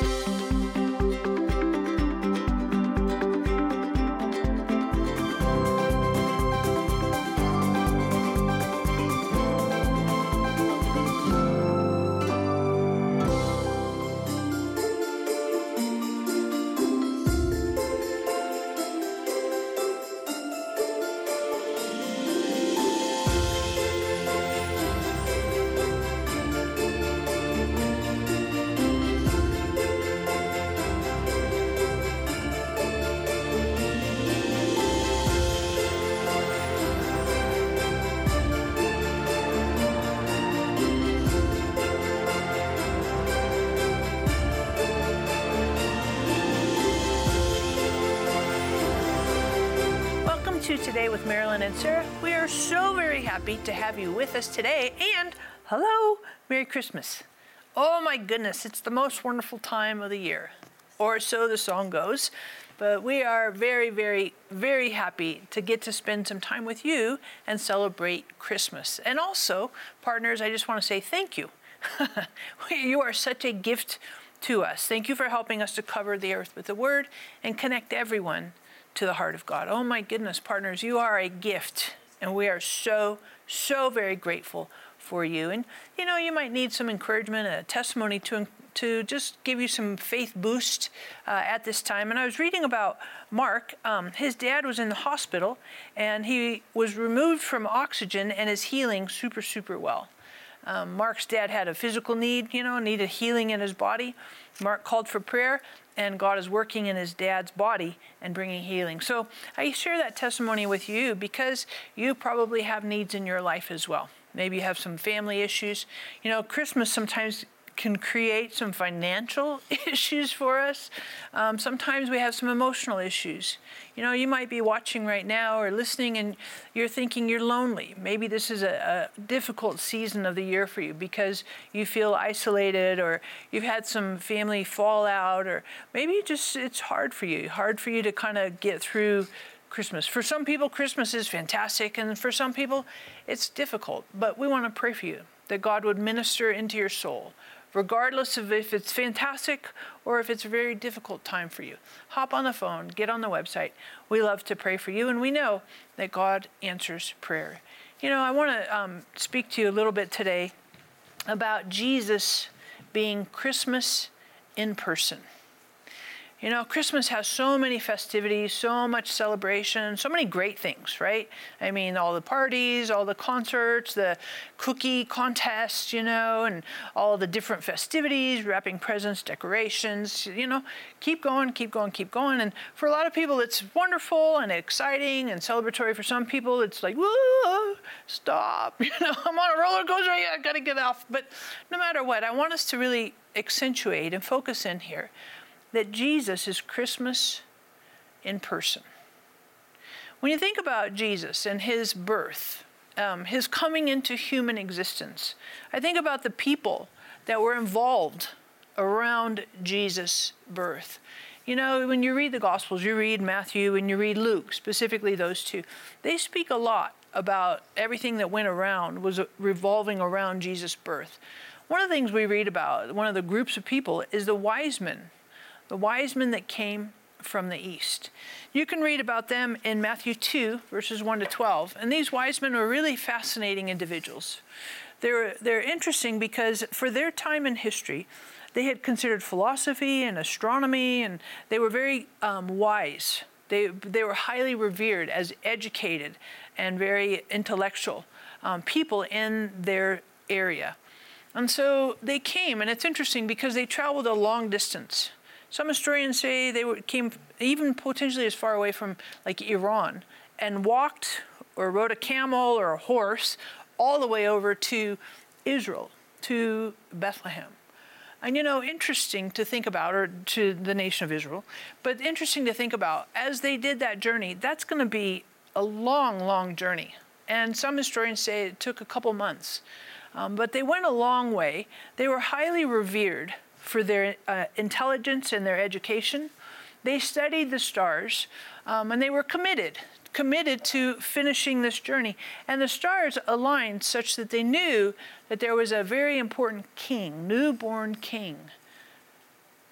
Bye. Today with Marilyn and Sarah. We are so very happy to have you with us today. And hello, Merry Christmas. Oh my goodness, it's the most wonderful time of the year, or so the song goes. But we are very, very, very happy to get to spend some time with you and celebrate Christmas. And also, partners, I just want to say thank you. you are such a gift to us. Thank you for helping us to cover the earth with the word and connect everyone to the heart of God. Oh my goodness, partners, you are a gift. And we are so, so very grateful for you. And you know, you might need some encouragement, a testimony to to just give you some faith boost uh, at this time. And I was reading about Mark. Um, his dad was in the hospital, and he was removed from oxygen and is healing super, super well. Um, Mark's dad had a physical need, you know, needed healing in his body. Mark called for prayer, and God is working in his dad's body and bringing healing. So I share that testimony with you because you probably have needs in your life as well. Maybe you have some family issues. You know, Christmas sometimes can create some financial issues for us. Um, sometimes we have some emotional issues. You know, you might be watching right now or listening and you're thinking you're lonely. Maybe this is a, a difficult season of the year for you because you feel isolated or you've had some family fallout or maybe just it's hard for you, hard for you to kind of get through Christmas. For some people, Christmas is fantastic, and for some people, it's difficult. But we want to pray for you that God would minister into your soul regardless of if it's fantastic or if it's a very difficult time for you. Hop on the phone, get on the website. We love to pray for you, and we know that God answers prayer. You know, I want to um, speak to you a little bit today about Jesus being Christmas in person. You know, Christmas has so many festivities, so much celebration, so many great things, right? I mean, all the parties, all the concerts, the cookie contests, you know, and all the different festivities, wrapping presents, decorations, you know, keep going, keep going, keep going. And for a lot of people, it's wonderful and exciting and celebratory. For some people, it's like, whoa, stop, you know, I'm on a roller coaster, I gotta get off. But no matter what, I want us to really accentuate and focus in here that Jesus is Christmas in person. When you think about Jesus and his birth, um, his coming into human existence, I think about the people that were involved around Jesus' birth. You know, when you read the Gospels, you read Matthew and you read Luke, specifically those two, they speak a lot about everything that went around was revolving around Jesus' birth. One of the things we read about, one of the groups of people, is the wise men the wise men that came from the east. You can read about them in Matthew 2, verses 1 to 12. And these wise men were really fascinating individuals. They're, they're interesting because for their time in history, they had considered philosophy and astronomy, and they were very um, wise. They, they were highly revered as educated and very intellectual um, people in their area. And so they came, and it's interesting because they traveled a long distance. Some historians say they came even potentially as far away from like Iran and walked or rode a camel or a horse all the way over to Israel, to Bethlehem. And you know, interesting to think about, or to the nation of Israel, but interesting to think about as they did that journey, that's going to be a long, long journey. And some historians say it took a couple months. Um, but they went a long way. They were highly revered for their uh, intelligence and their education. They studied the stars um, and they were committed, committed to finishing this journey. And the stars aligned such that they knew that there was a very important king, newborn king,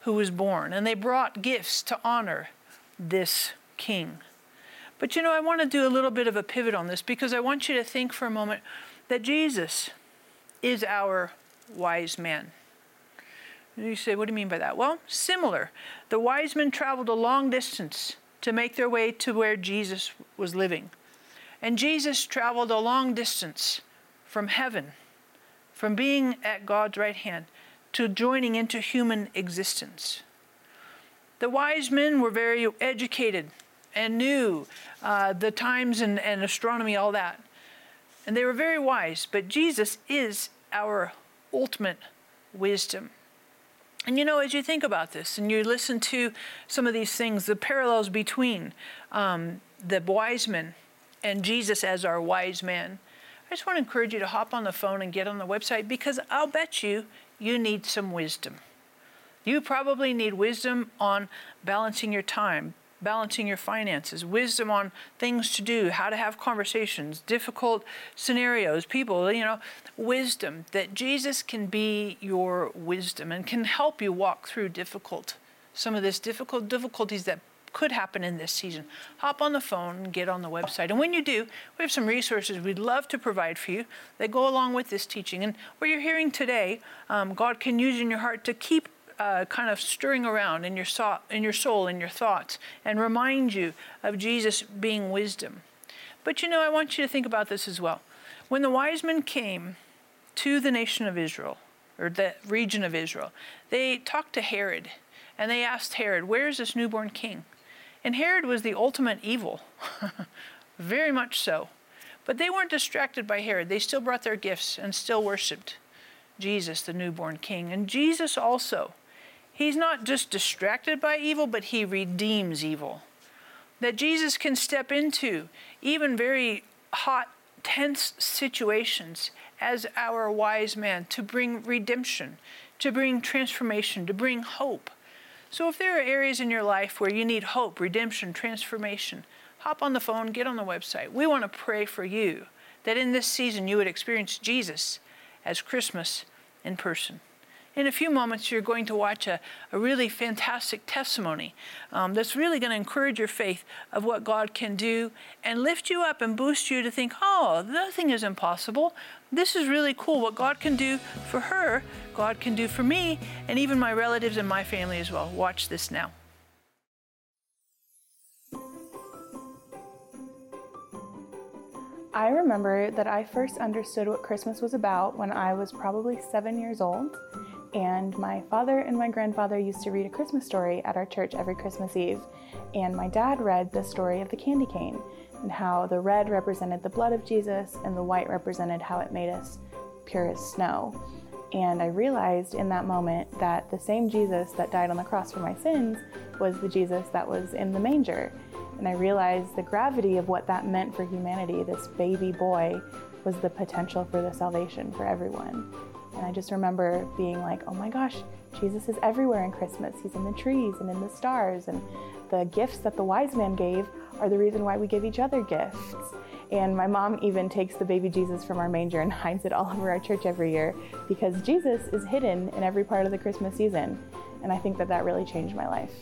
who was born, and they brought gifts to honor this king. But you know, I want to do a little bit of a pivot on this because I want you to think for a moment that Jesus is our wise man. And you say, what do you mean by that? Well, similar. The wise men traveled a long distance to make their way to where Jesus was living. And Jesus traveled a long distance from heaven, from being at God's right hand, to joining into human existence. The wise men were very educated and knew uh, the times and, and astronomy, all that. And they were very wise, but Jesus is our ultimate wisdom. And you know, as you think about this and you listen to some of these things, the parallels between um, the wise men and Jesus as our wise man, I just want to encourage you to hop on the phone and get on the website because I'll bet you you need some wisdom. You probably need wisdom on balancing your time, balancing your finances, wisdom on things to do, how to have conversations, difficult scenarios, people, you know, wisdom that Jesus can be your wisdom and can help you walk through difficult some of this difficult difficulties that could happen in this season. Hop on the phone get on the website. And when you do, we have some resources we'd love to provide for you that go along with this teaching. And what you're hearing today, um, God can use in your heart to keep uh, kind of stirring around in your, so- in your soul, in your thoughts, and remind you of Jesus being wisdom. But you know, I want you to think about this as well. When the wise men came to the nation of Israel, or the region of Israel, they talked to Herod and they asked Herod, Where is this newborn king? And Herod was the ultimate evil, very much so. But they weren't distracted by Herod. They still brought their gifts and still worshiped Jesus, the newborn king. And Jesus also He's not just distracted by evil, but he redeems evil. That Jesus can step into even very hot, tense situations as our wise man to bring redemption, to bring transformation, to bring hope. So if there are areas in your life where you need hope, redemption, transformation, hop on the phone, get on the website. We want to pray for you that in this season you would experience Jesus as Christmas in person. In a few moments, you're going to watch a, a really fantastic testimony um, that's really going to encourage your faith of what God can do and lift you up and boost you to think, oh, nothing is impossible. This is really cool. What God can do for her, God can do for me, and even my relatives and my family as well. Watch this now. I remember that I first understood what Christmas was about when I was probably seven years old and my father and my grandfather used to read a Christmas story at our church every Christmas Eve. And my dad read the story of the candy cane and how the red represented the blood of Jesus and the white represented how it made us pure as snow. And I realized in that moment that the same Jesus that died on the cross for my sins was the Jesus that was in the manger. And I realized the gravity of what that meant for humanity. This baby boy was the potential for the salvation for everyone. And I just remember being like, oh my gosh, Jesus is everywhere in Christmas. He's in the trees and in the stars. And the gifts that the wise man gave are the reason why we give each other gifts. And my mom even takes the baby Jesus from our manger and hides it all over our church every year because Jesus is hidden in every part of the Christmas season. And I think that that really changed my life.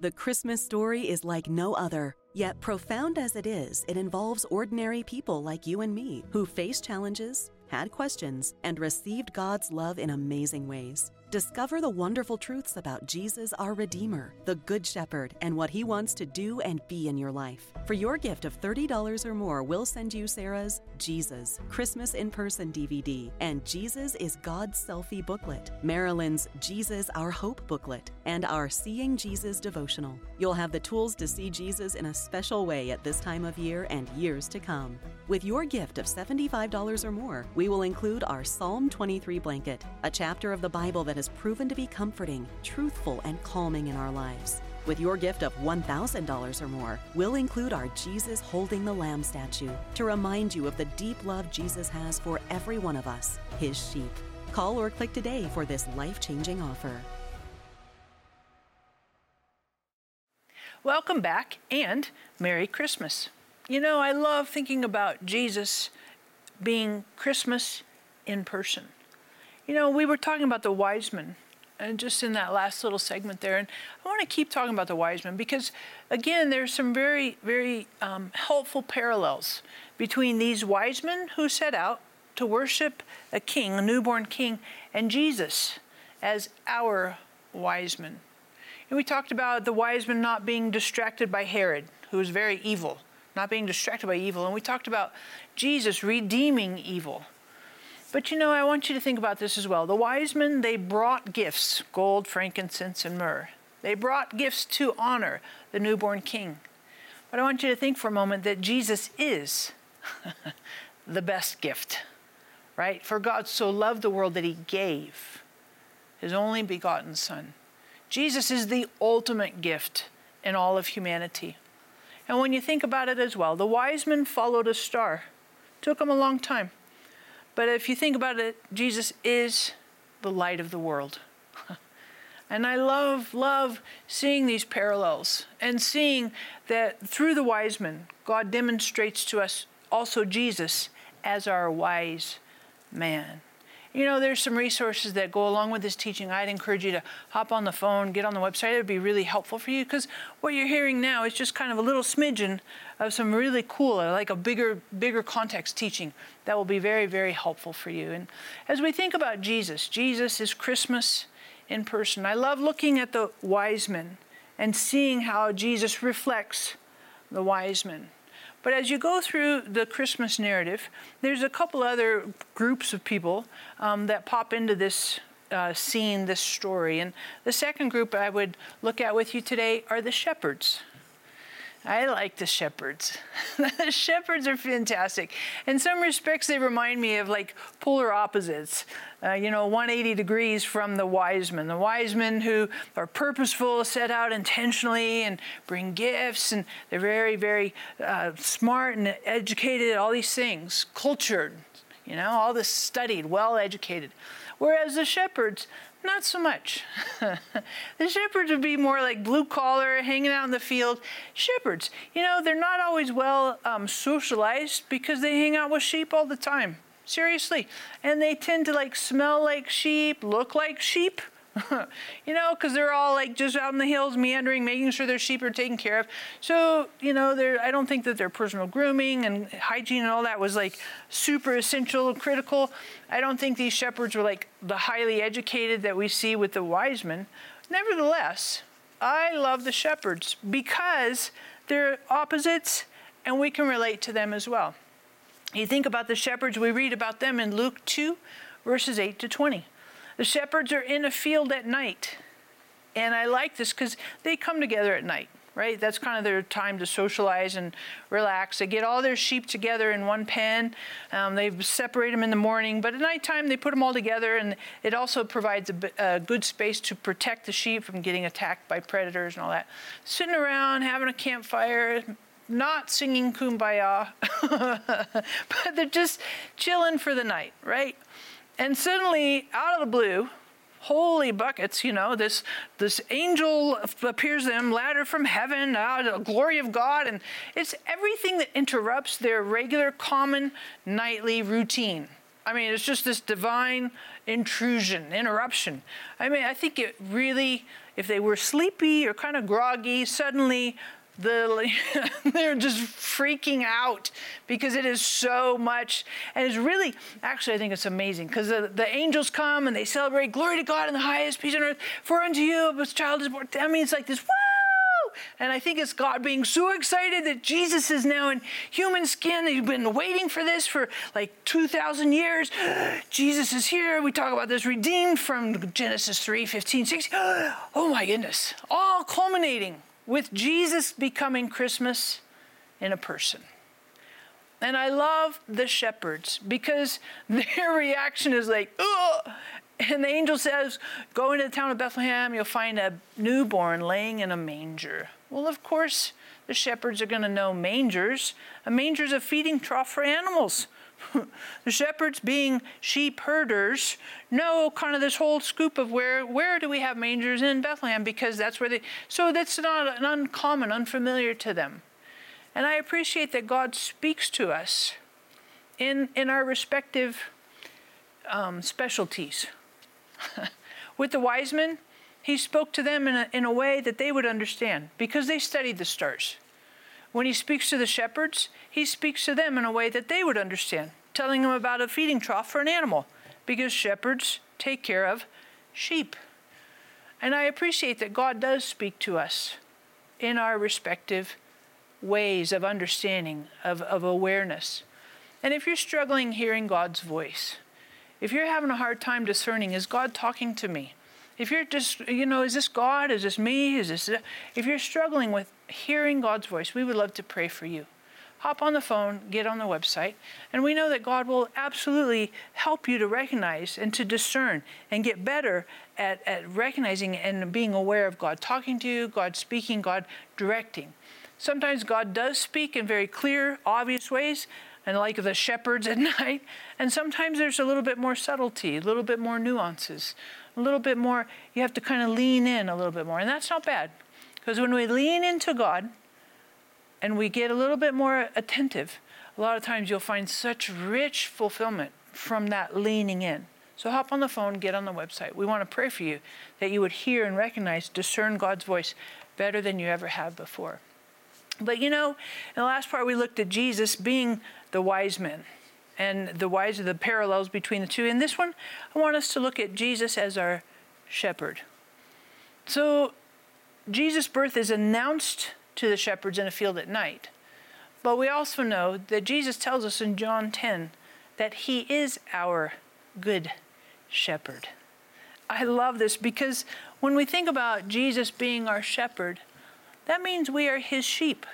The Christmas story is like no other. Yet, profound as it is, it involves ordinary people like you and me who face challenges had questions, and received God's love in amazing ways. Discover the wonderful truths about Jesus, our Redeemer, the Good Shepherd, and what He wants to do and be in your life. For your gift of $30 or more, we'll send you Sarah's Jesus Christmas in Person DVD and Jesus is God's Selfie booklet, Marilyn's Jesus Our Hope booklet, and our Seeing Jesus devotional. You'll have the tools to see Jesus in a special way at this time of year and years to come. With your gift of $75 or more, we will include our Psalm 23 blanket, a chapter of the Bible that has proven to be comforting, truthful, and calming in our lives. With your gift of $1,000 or more, we'll include our Jesus Holding the Lamb statue to remind you of the deep love Jesus has for every one of us, his sheep. Call or click today for this life changing offer. Welcome back and Merry Christmas. You know, I love thinking about Jesus being Christmas in person. You know, we were talking about the wise men and just in that last little segment there. And I want to keep talking about the wise men because, again, there's some very, very um, helpful parallels between these wise men who set out to worship a king, a newborn king, and Jesus as our wise men. And we talked about the wise men not being distracted by Herod, who was very evil, not being distracted by evil. And we talked about Jesus redeeming evil. But you know, I want you to think about this as well. The wise men, they brought gifts gold, frankincense, and myrrh. They brought gifts to honor the newborn king. But I want you to think for a moment that Jesus is the best gift, right? For God so loved the world that he gave his only begotten Son. Jesus is the ultimate gift in all of humanity. And when you think about it as well, the wise men followed a star. Took them a long time. But if you think about it, Jesus is the light of the world. and I love, love seeing these parallels and seeing that through the wise men, God demonstrates to us also Jesus as our wise man. You know, there's some resources that go along with this teaching. I'd encourage you to hop on the phone, get on the website. It would be really helpful for you because what you're hearing now is just kind of a little smidgen of some really cool, uh, like a bigger, bigger context teaching that will be very, very helpful for you. And as we think about Jesus, Jesus is Christmas in person. I love looking at the wise men and seeing how Jesus reflects the wise men. But as you go through the Christmas narrative, there's a couple other groups of people um, that pop into this uh, scene, this story. And the second group I would look at with you today are the shepherds. I like the shepherds. the shepherds are fantastic. In some respects, they remind me of like polar opposites. Uh, you know, 180 degrees from the wise men. The wise men who are purposeful, set out intentionally, and bring gifts, and they're very, very uh, smart and educated, all these things, cultured, you know, all this studied, well educated. Whereas the shepherds, not so much. the shepherds would be more like blue collar, hanging out in the field. Shepherds, you know, they're not always well um, socialized because they hang out with sheep all the time. Seriously. And they tend to like smell like sheep, look like sheep. you know, because they're all like just out in the hills meandering, making sure their sheep are taken care of. So, you know, I don't think that their personal grooming and hygiene and all that was like super essential and critical. I don't think these shepherds were like the highly educated that we see with the wise men. Nevertheless, I love the shepherds because they're opposites and we can relate to them as well. You think about the shepherds, we read about them in Luke 2, verses 8 to 20. The shepherds are in a field at night. And I like this because they come together at night, right? That's kind of their time to socialize and relax. They get all their sheep together in one pen. Um, they separate them in the morning, but at nighttime they put them all together, and it also provides a, a, good space to protect the sheep from getting attacked by predators and all that. Sitting around, having a campfire, not singing kumbaya, but they're just chilling for the night, right? And suddenly, out of the blue, holy buckets, you know, this this angel appears to them, ladder from heaven, uh, the glory of God, and it's everything that interrupts their regular, common nightly routine. I mean, it's just this divine intrusion, interruption. I mean, I think it really, if they were sleepy or kind of groggy, suddenly the they're just freaking out because it is so much and it's really actually i think it's amazing because the, the, angels come and they celebrate glory to god in the highest peace on earth for unto you a child is born. I mean it's like this woo and i think it's god being so excited that jesus is now in human skin he's been waiting for this for like 2000 years. Jesus is here. We talk about this redeemed from genesis 3 15 16 oh my goodness. All culminating with Jesus becoming Christmas in a person. And I love the shepherds because their reaction is like, ugh. And the angel says, Go into the town of Bethlehem, you'll find a newborn laying in a manger. Well, of course, the shepherds are going to know mangers. A manger is a feeding trough for animals. the shepherds, being sheep herders, know kind of this whole scoop of where where do we have mangers in Bethlehem because that's where they. So that's not an uncommon, unfamiliar to them, and I appreciate that God speaks to us in in our respective um, specialties. With the wise men, he spoke to them in a, in a way that they would understand because they studied the stars. When he speaks to the shepherds, he speaks to them in a way that they would understand, telling them about a feeding trough for an animal because shepherds take care of sheep. And I appreciate that God does speak to us in our respective ways of understanding, of, of awareness. And if you're struggling hearing God's voice, if you're having a hard time discerning, is God talking to me? If you're just, you know, is this God? Is this me? Is this, if you're struggling with hearing God's voice, we would love to pray for you. Hop on the phone, get on the website, and we know that God will absolutely help you to recognize and to discern and get better at, at recognizing and being aware of God talking to you, God speaking, God directing. Sometimes God does speak in very clear, obvious ways, and like the shepherds at night. And sometimes there's a little bit more subtlety, a little bit more nuances, a little bit more, you have to kind of lean in a little bit more. And that's not bad. Because when we lean into God and we get a little bit more attentive, a lot of times you'll find such rich fulfillment from that leaning in. So hop on the phone, get on the website. We want to pray for you that you would hear and recognize, discern God's voice better than you ever have before. But you know, in the last part, we looked at Jesus being the wise men and the wise are the parallels between the two. In this one, I want us to look at Jesus as our shepherd. So, Jesus' birth is announced to the shepherds in a field at night. But we also know that Jesus tells us in John 10 that he is our good shepherd. I love this because when we think about Jesus being our shepherd, that means we are his sheep.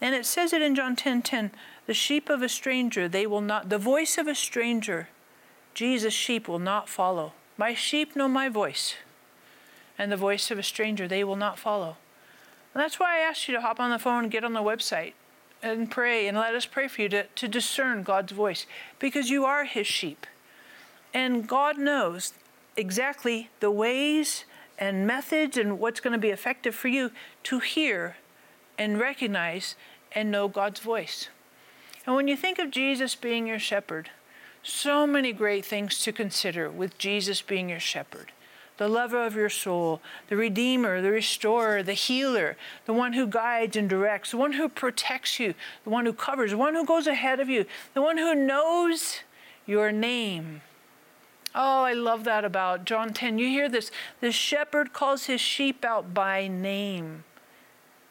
And it says it in John 10 10, the sheep of a stranger, they will not, the voice of a stranger, Jesus' sheep will not follow. My sheep know my voice, and the voice of a stranger they will not follow. And that's why I asked you to hop on the phone and get on the website and pray and let us pray for you to, to discern God's voice because you are his sheep. And God knows exactly the ways and methods and what's going to be effective for you to hear and recognize and know God's voice. And when you think of Jesus being your shepherd, so many great things to consider with Jesus being your shepherd the lover of your soul, the redeemer, the restorer, the healer, the one who guides and directs, the one who protects you, the one who covers, the one who goes ahead of you, the one who knows your name. Oh, I love that about John 10. You hear this. The shepherd calls his sheep out by name.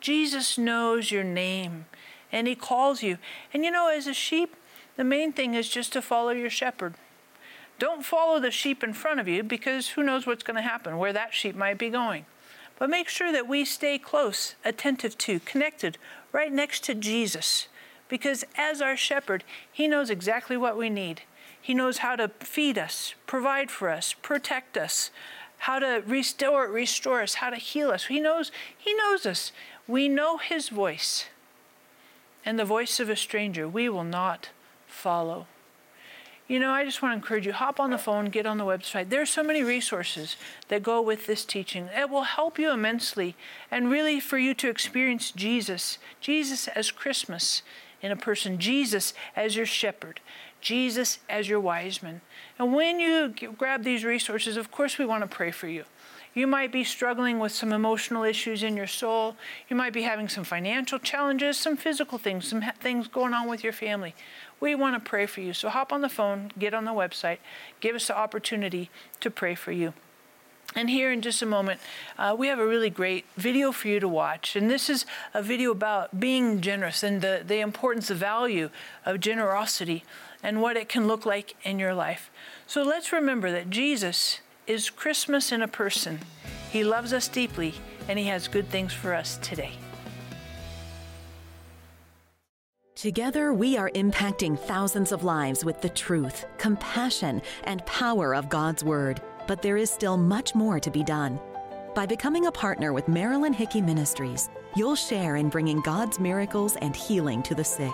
Jesus knows your name and he calls you. And you know, as a sheep, the main thing is just to follow your shepherd. Don't follow the sheep in front of you because who knows what's going to happen, where that sheep might be going. But make sure that we stay close, attentive to, connected, right next to Jesus. Because as our shepherd, he knows exactly what we need. He knows how to feed us, provide for us, protect us, how to restore, restore us, how to heal us. He knows, he knows us. We know his voice. And the voice of a stranger we will not follow. You know, I just want to encourage you hop on the phone, get on the website. There are so many resources that go with this teaching. It will help you immensely and really for you to experience Jesus, Jesus as Christmas in a person, Jesus as your shepherd, Jesus as your wise man. And when you grab these resources, of course, we want to pray for you. You might be struggling with some emotional issues in your soul. You might be having some financial challenges, some physical things, some things going on with your family. We want to pray for you. So hop on the phone, get on the website, give us the opportunity to pray for you. And here in just a moment, uh, we have a really great video for you to watch. And this is a video about being generous and the, the importance, the value of generosity and what it can look like in your life. So let's remember that Jesus is Christmas in a person. He loves us deeply and He has good things for us today. Together, we are impacting thousands of lives with the truth, compassion, and power of God's Word. But there is still much more to be done. By becoming a partner with Marilyn Hickey Ministries, you'll share in bringing God's miracles and healing to the sick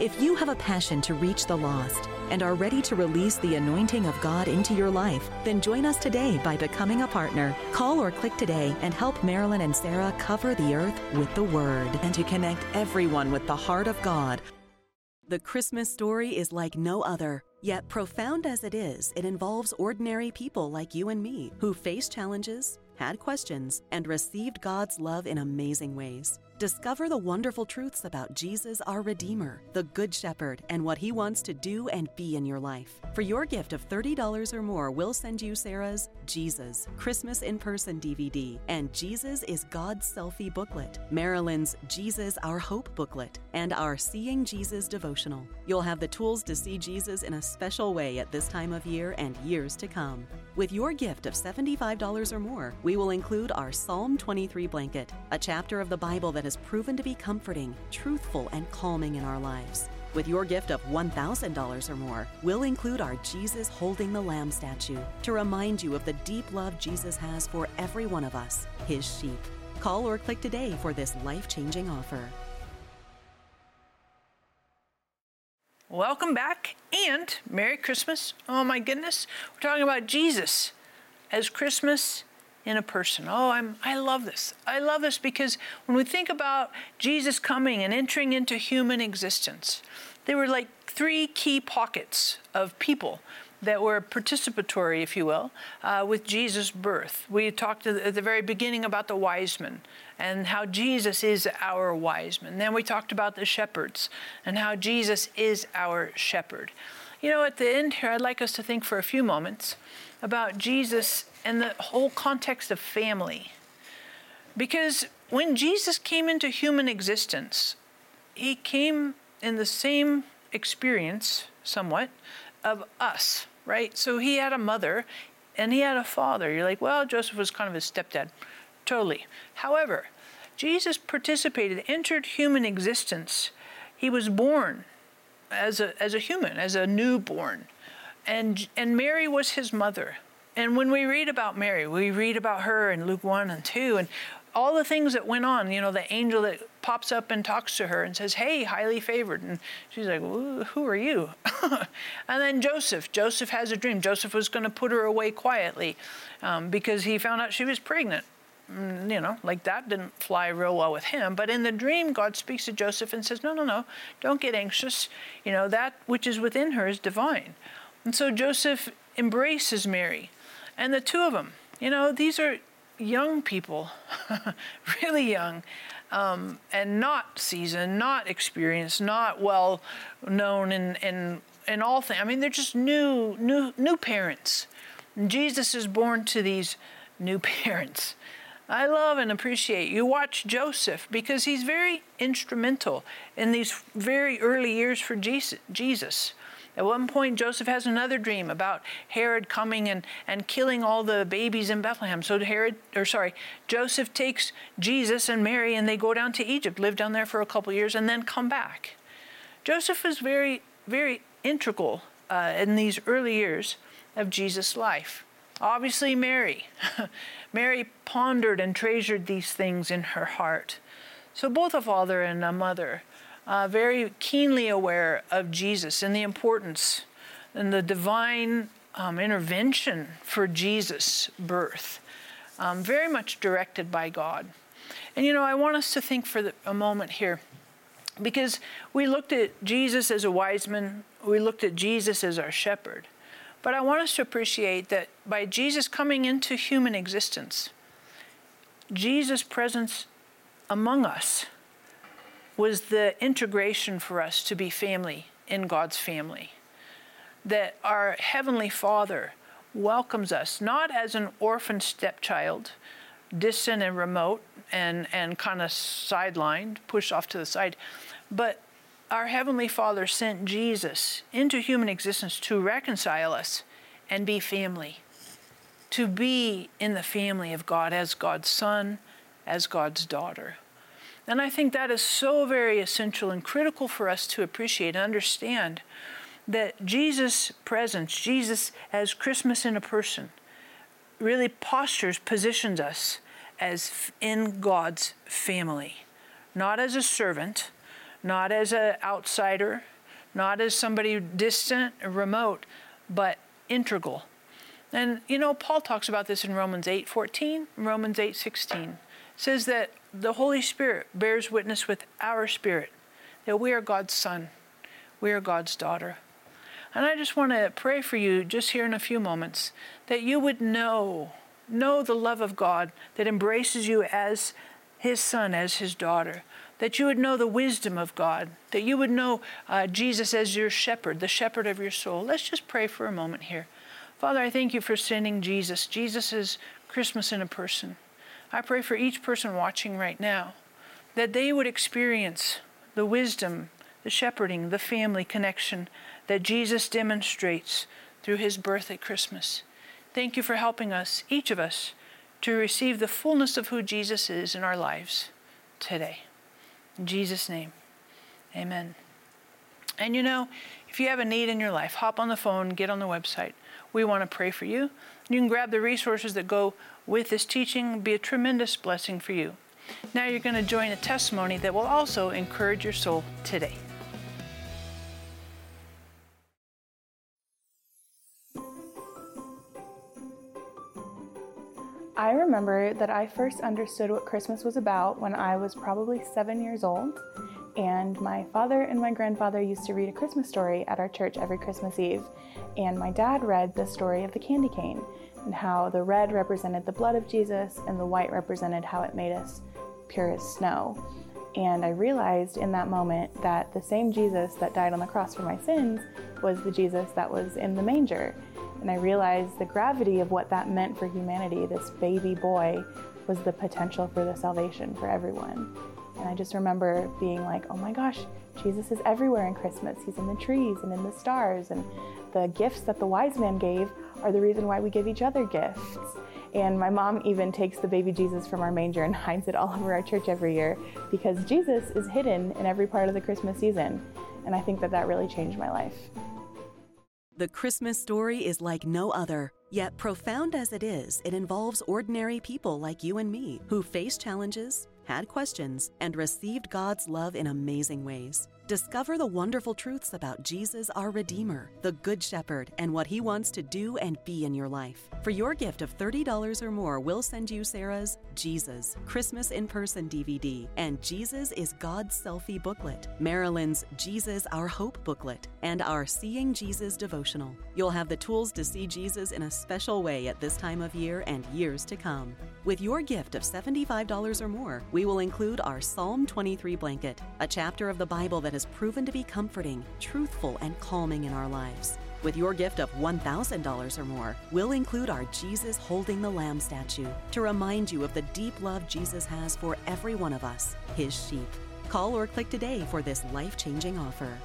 If you have a passion to reach the lost and are ready to release the anointing of God into your life, then join us today by becoming a partner. Call or click today and help Marilyn and Sarah cover the earth with the Word and to connect everyone with the heart of God. The Christmas story is like no other. Yet, profound as it is, it involves ordinary people like you and me who face challenges, had questions, and received God's love in amazing ways. Discover the wonderful truths about Jesus, our Redeemer, the Good Shepherd, and what He wants to do and be in your life. For your gift of $30 or more, we'll send you Sarah's Jesus Christmas in Person DVD and Jesus is God's Selfie booklet, Marilyn's Jesus, Our Hope booklet, and our Seeing Jesus devotional. You'll have the tools to see Jesus in a special way at this time of year and years to come. With your gift of $75 or more, we will include our Psalm 23 blanket, a chapter of the Bible that has proven to be comforting, truthful, and calming in our lives. With your gift of $1,000 or more, we'll include our Jesus Holding the Lamb statue to remind you of the deep love Jesus has for every one of us, his sheep. Call or click today for this life changing offer. Welcome back and Merry Christmas. Oh my goodness. We're talking about Jesus as Christmas in a person. Oh, I'm I love this. I love this because when we think about Jesus coming and entering into human existence, there were like three key pockets of people that were participatory, if you will, uh, with Jesus' birth. We talked at the very beginning about the wise men and how Jesus is our wise man. Then we talked about the shepherds and how Jesus is our shepherd. You know, at the end here, I'd like us to think for a few moments about Jesus and the whole context of family. Because when Jesus came into human existence, he came in the same experience, somewhat, of us right? So he had a mother and he had a father. You're like, well, Joseph was kind of his stepdad. Totally. However, Jesus participated, entered human existence. He was born as a, as a human, as a newborn. And, and Mary was his mother. And when we read about Mary, we read about her in Luke 1 and 2, and all the things that went on, you know, the angel that pops up and talks to her and says, Hey, highly favored. And she's like, Who are you? and then Joseph. Joseph has a dream. Joseph was going to put her away quietly um, because he found out she was pregnant. Mm, you know, like that didn't fly real well with him. But in the dream, God speaks to Joseph and says, No, no, no, don't get anxious. You know, that which is within her is divine. And so Joseph embraces Mary. And the two of them, you know, these are young people, really young, um, and not seasoned, not experienced, not well known in, in, in all things. I mean, they're just new, new, new parents. And Jesus is born to these new parents. I love and appreciate you watch Joseph because he's very instrumental in these very early years for Jesus. At one point, Joseph has another dream about Herod coming and, and killing all the babies in Bethlehem. So Herod, or sorry, Joseph takes Jesus and Mary and they go down to Egypt, live down there for a couple years, and then come back. Joseph is very, very integral uh, in these early years of Jesus' life. Obviously, Mary. Mary pondered and treasured these things in her heart. So both a father and a mother uh, very keenly aware of Jesus and the importance and the divine um, intervention for Jesus' birth, um, very much directed by God. And you know, I want us to think for the, a moment here, because we looked at Jesus as a wise man, we looked at Jesus as our shepherd. But I want us to appreciate that by Jesus coming into human existence, Jesus' presence among us was the integration for us to be family in God's family. That our Heavenly Father welcomes us not as an orphan stepchild, distant and remote and, and kind of sidelined, pushed off to the side, but our Heavenly Father sent Jesus into human existence to reconcile us and be family, to be in the family of God as God's son, as God's daughter. And I think that is so very essential and critical for us to appreciate and understand that Jesus' presence, Jesus as Christmas in a person, really postures, positions us as in God's family, not as a servant, not as an outsider, not as somebody distant or remote, but integral. And you know, Paul talks about this in Romans 8:14, Romans 8:16. Says that the Holy Spirit bears witness with our spirit that we are God's son, we are God's daughter. And I just want to pray for you just here in a few moments that you would know, know the love of God that embraces you as his son, as his daughter. That you would know the wisdom of God, that you would know uh, Jesus as your shepherd, the shepherd of your soul. Let's just pray for a moment here. Father, I thank you for sending Jesus. Jesus is Christmas in a person. I pray for each person watching right now that they would experience the wisdom, the shepherding, the family connection that Jesus demonstrates through his birth at Christmas. Thank you for helping us, each of us, to receive the fullness of who Jesus is in our lives today. In Jesus' name, amen. And you know, if you have a need in your life, hop on the phone, get on the website. We want to pray for you. You can grab the resources that go with this teaching, will be a tremendous blessing for you. Now you're going to join a testimony that will also encourage your soul today. I remember that I first understood what Christmas was about when I was probably seven years old, and my father and my grandfather used to read a Christmas story at our church every Christmas Eve. And my dad read the story of the candy cane and how the red represented the blood of Jesus and the white represented how it made us pure as snow. And I realized in that moment that the same Jesus that died on the cross for my sins was the Jesus that was in the manger. And I realized the gravity of what that meant for humanity. This baby boy was the potential for the salvation for everyone. And I just remember being like, oh my gosh, Jesus is everywhere in Christmas. He's in the trees and in the stars. And the gifts that the wise man gave are the reason why we give each other gifts. And my mom even takes the baby Jesus from our manger and hides it all over our church every year because Jesus is hidden in every part of the Christmas season. And I think that that really changed my life. The Christmas story is like no other. Yet, profound as it is, it involves ordinary people like you and me who face challenges, had questions, and received God's love in amazing ways. Discover the wonderful truths about Jesus, our Redeemer, the Good Shepherd, and what He wants to do and be in your life. For your gift of $30 or more, we'll send you Sarah's Jesus Christmas in Person DVD and Jesus is God's Selfie booklet, Marilyn's Jesus, Our Hope booklet, and our Seeing Jesus devotional. You'll have the tools to see Jesus in a special way at this time of year and years to come. With your gift of $75 or more, we will include our Psalm 23 blanket, a chapter of the Bible has proven to be comforting, truthful, and calming in our lives. With your gift of $1,000 or more, we'll include our Jesus Holding the Lamb statue to remind you of the deep love Jesus has for every one of us, his sheep. Call or click today for this life changing offer.